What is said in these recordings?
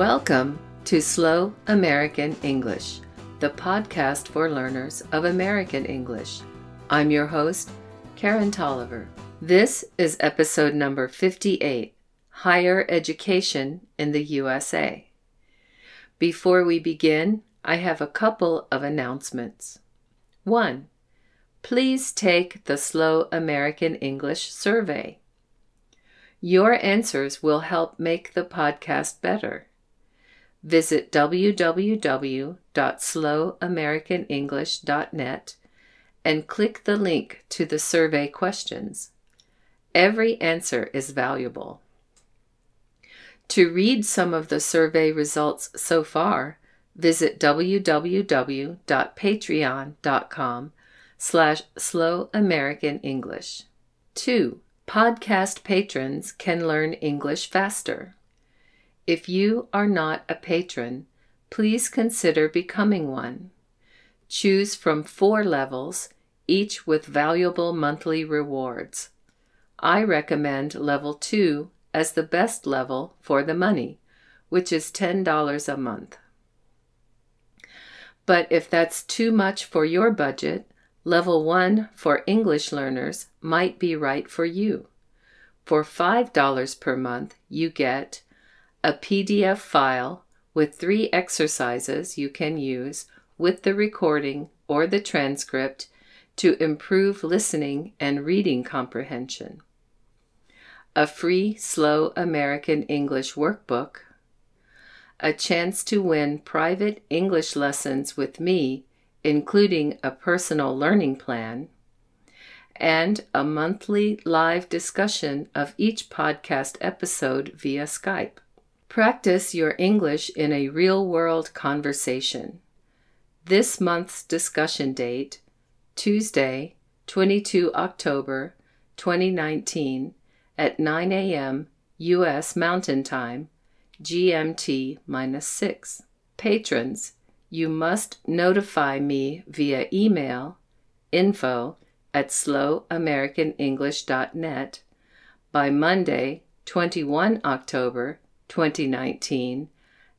Welcome to Slow American English, the podcast for learners of American English. I'm your host, Karen Tolliver. This is episode number 58 Higher Education in the USA. Before we begin, I have a couple of announcements. 1. Please take the Slow American English survey. Your answers will help make the podcast better. Visit www.slowamericanenglish.net and click the link to the survey questions. Every answer is valuable. To read some of the survey results so far, visit www.patreon.com slash slowamericanenglish. 2. Podcast patrons can learn English faster. If you are not a patron, please consider becoming one. Choose from four levels, each with valuable monthly rewards. I recommend level 2 as the best level for the money, which is $10 a month. But if that's too much for your budget, Level 1 for English learners might be right for you. For $5 per month, you get a PDF file with three exercises you can use with the recording or the transcript to improve listening and reading comprehension, a free Slow American English workbook, a chance to win private English lessons with me including a personal learning plan, and a monthly live discussion of each podcast episode via Skype. Practice your English in a real world conversation. This month's discussion date, Tuesday, 22 October 2019, at 9 a.m. U.S. Mountain Time, GMT minus 6. Patrons, you must notify me via email info at slowamericanenglish.net by Monday, 21 October 2019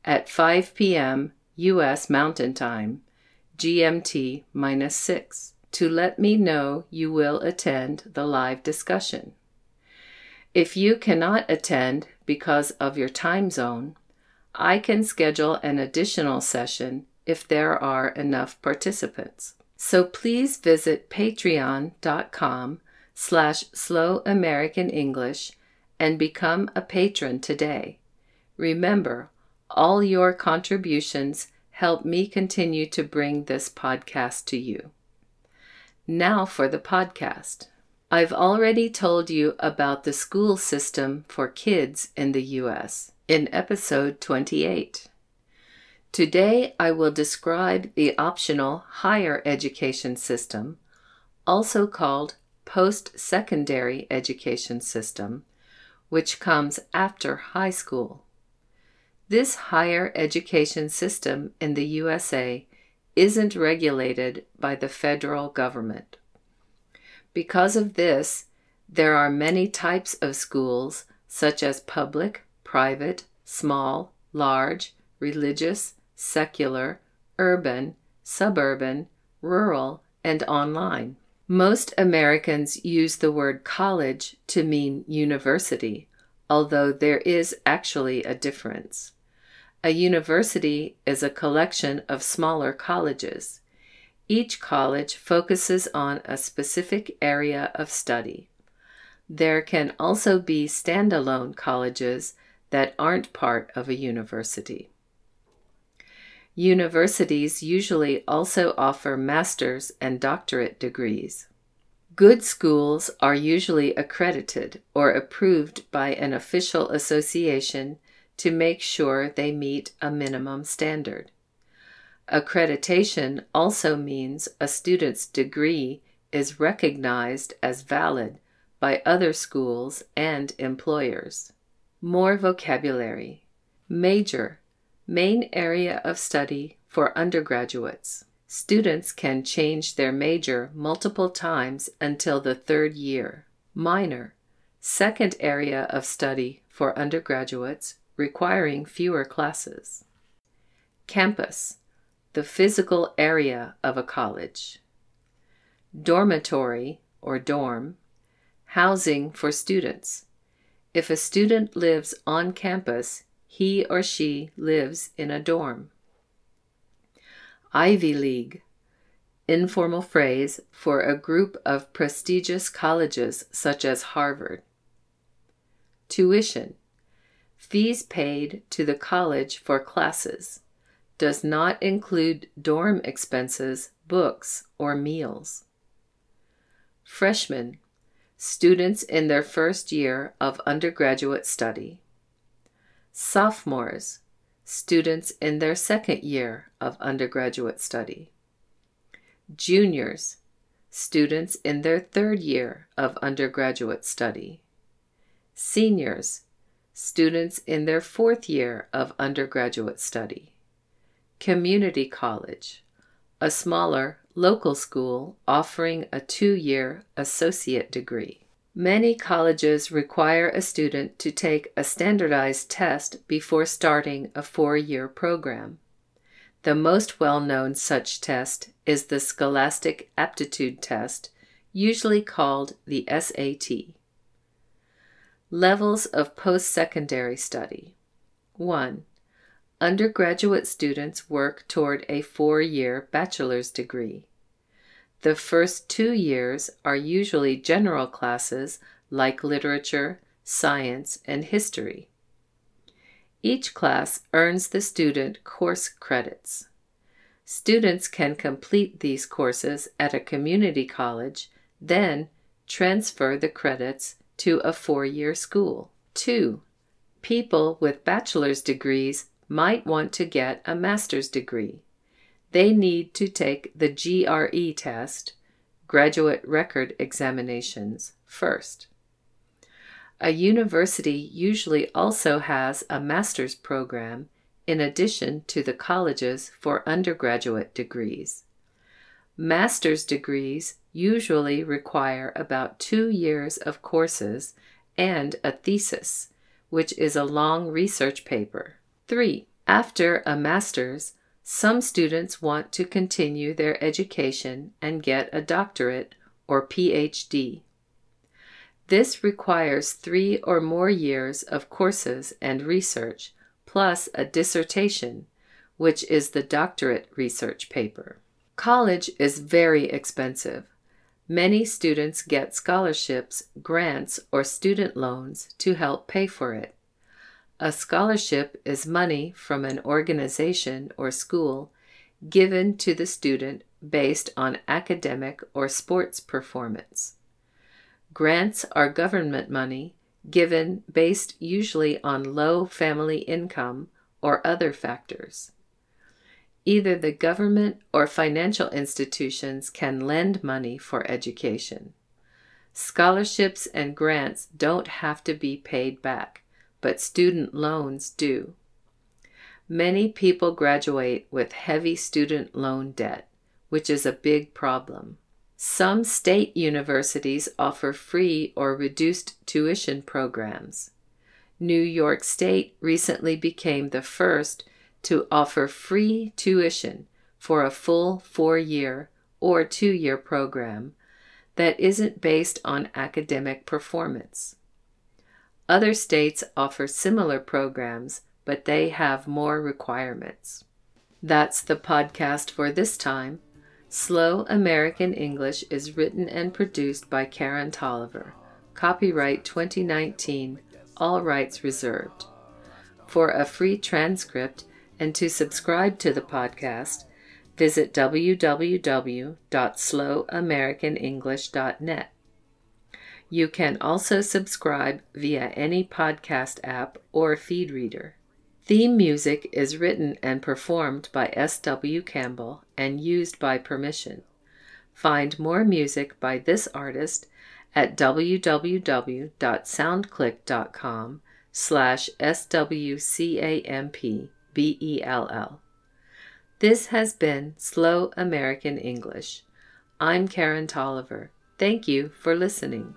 at 5 p.m. U.S. Mountain Time, GMT minus 6, to let me know you will attend the live discussion. If you cannot attend because of your time zone, I can schedule an additional session if there are enough participants. So please visit patreon.com slash slow American English and become a patron today. Remember, all your contributions help me continue to bring this podcast to you. Now for the podcast. I've already told you about the school system for kids in the U.S. in episode 28. Today I will describe the optional higher education system, also called post secondary education system, which comes after high school. This higher education system in the USA isn't regulated by the federal government. Because of this, there are many types of schools, such as public, private, small, large, religious, secular, urban, suburban, rural, and online. Most Americans use the word college to mean university, although there is actually a difference. A university is a collection of smaller colleges. Each college focuses on a specific area of study. There can also be standalone colleges that aren't part of a university. Universities usually also offer master's and doctorate degrees. Good schools are usually accredited or approved by an official association to make sure they meet a minimum standard. Accreditation also means a student's degree is recognized as valid by other schools and employers. More vocabulary. Major Main area of study for undergraduates. Students can change their major multiple times until the third year. Minor. Second area of study for undergraduates, requiring fewer classes. Campus, the physical area of a college. Dormitory, or dorm, housing for students. If a student lives on campus, he or she lives in a dorm. Ivy League, informal phrase for a group of prestigious colleges such as Harvard. Tuition, fees paid to the college for classes, does not include dorm expenses, books, or meals. Freshmen, students in their first year of undergraduate study. Sophomores, students in their second year of undergraduate study. Juniors, students in their third year of undergraduate study. Seniors, students in their fourth year of undergraduate study. Community college, a smaller local school offering a two year associate degree. Many colleges require a student to take a standardized test before starting a four year program. The most well known such test is the Scholastic Aptitude Test, usually called the SAT. Levels of post secondary study 1. Undergraduate students work toward a four year bachelor's degree. The first two years are usually general classes like literature, science, and history. Each class earns the student course credits. Students can complete these courses at a community college, then transfer the credits to a four year school. 2. People with bachelor's degrees might want to get a master's degree they need to take the GRE test, graduate record examinations, first. A university usually also has a master's program in addition to the colleges for undergraduate degrees. Master's degrees usually require about two years of courses and a thesis, which is a long research paper. 3. After a master's, some students want to continue their education and get a doctorate or PhD. This requires three or more years of courses and research, plus a dissertation, which is the doctorate research paper. College is very expensive. Many students get scholarships, grants, or student loans to help pay for it. A scholarship is money from an organization or school given to the student based on academic or sports performance. Grants are government money given based usually on low family income or other factors. Either the government or financial institutions can lend money for education. Scholarships and grants don't have to be paid back but student loans do. Many people graduate with heavy student loan debt, which is a big problem. Some state universities offer free or reduced tuition programs. New York State recently became the first to offer free tuition for a full four year or two year program that isn't based on academic performance. Other states offer similar programs, but they have more requirements. That's the podcast for this time. Slow American English is written and produced by Karen Tolliver. Copyright 2019, all rights reserved. For a free transcript and to subscribe to the podcast, visit www.slowamericanenglish.net. You can also subscribe via any podcast app or feed reader. Theme music is written and performed by S.W. Campbell and used by permission. Find more music by this artist at www.soundclick.com slash swcampbell. This has been Slow American English. I'm Karen Tolliver. Thank you for listening.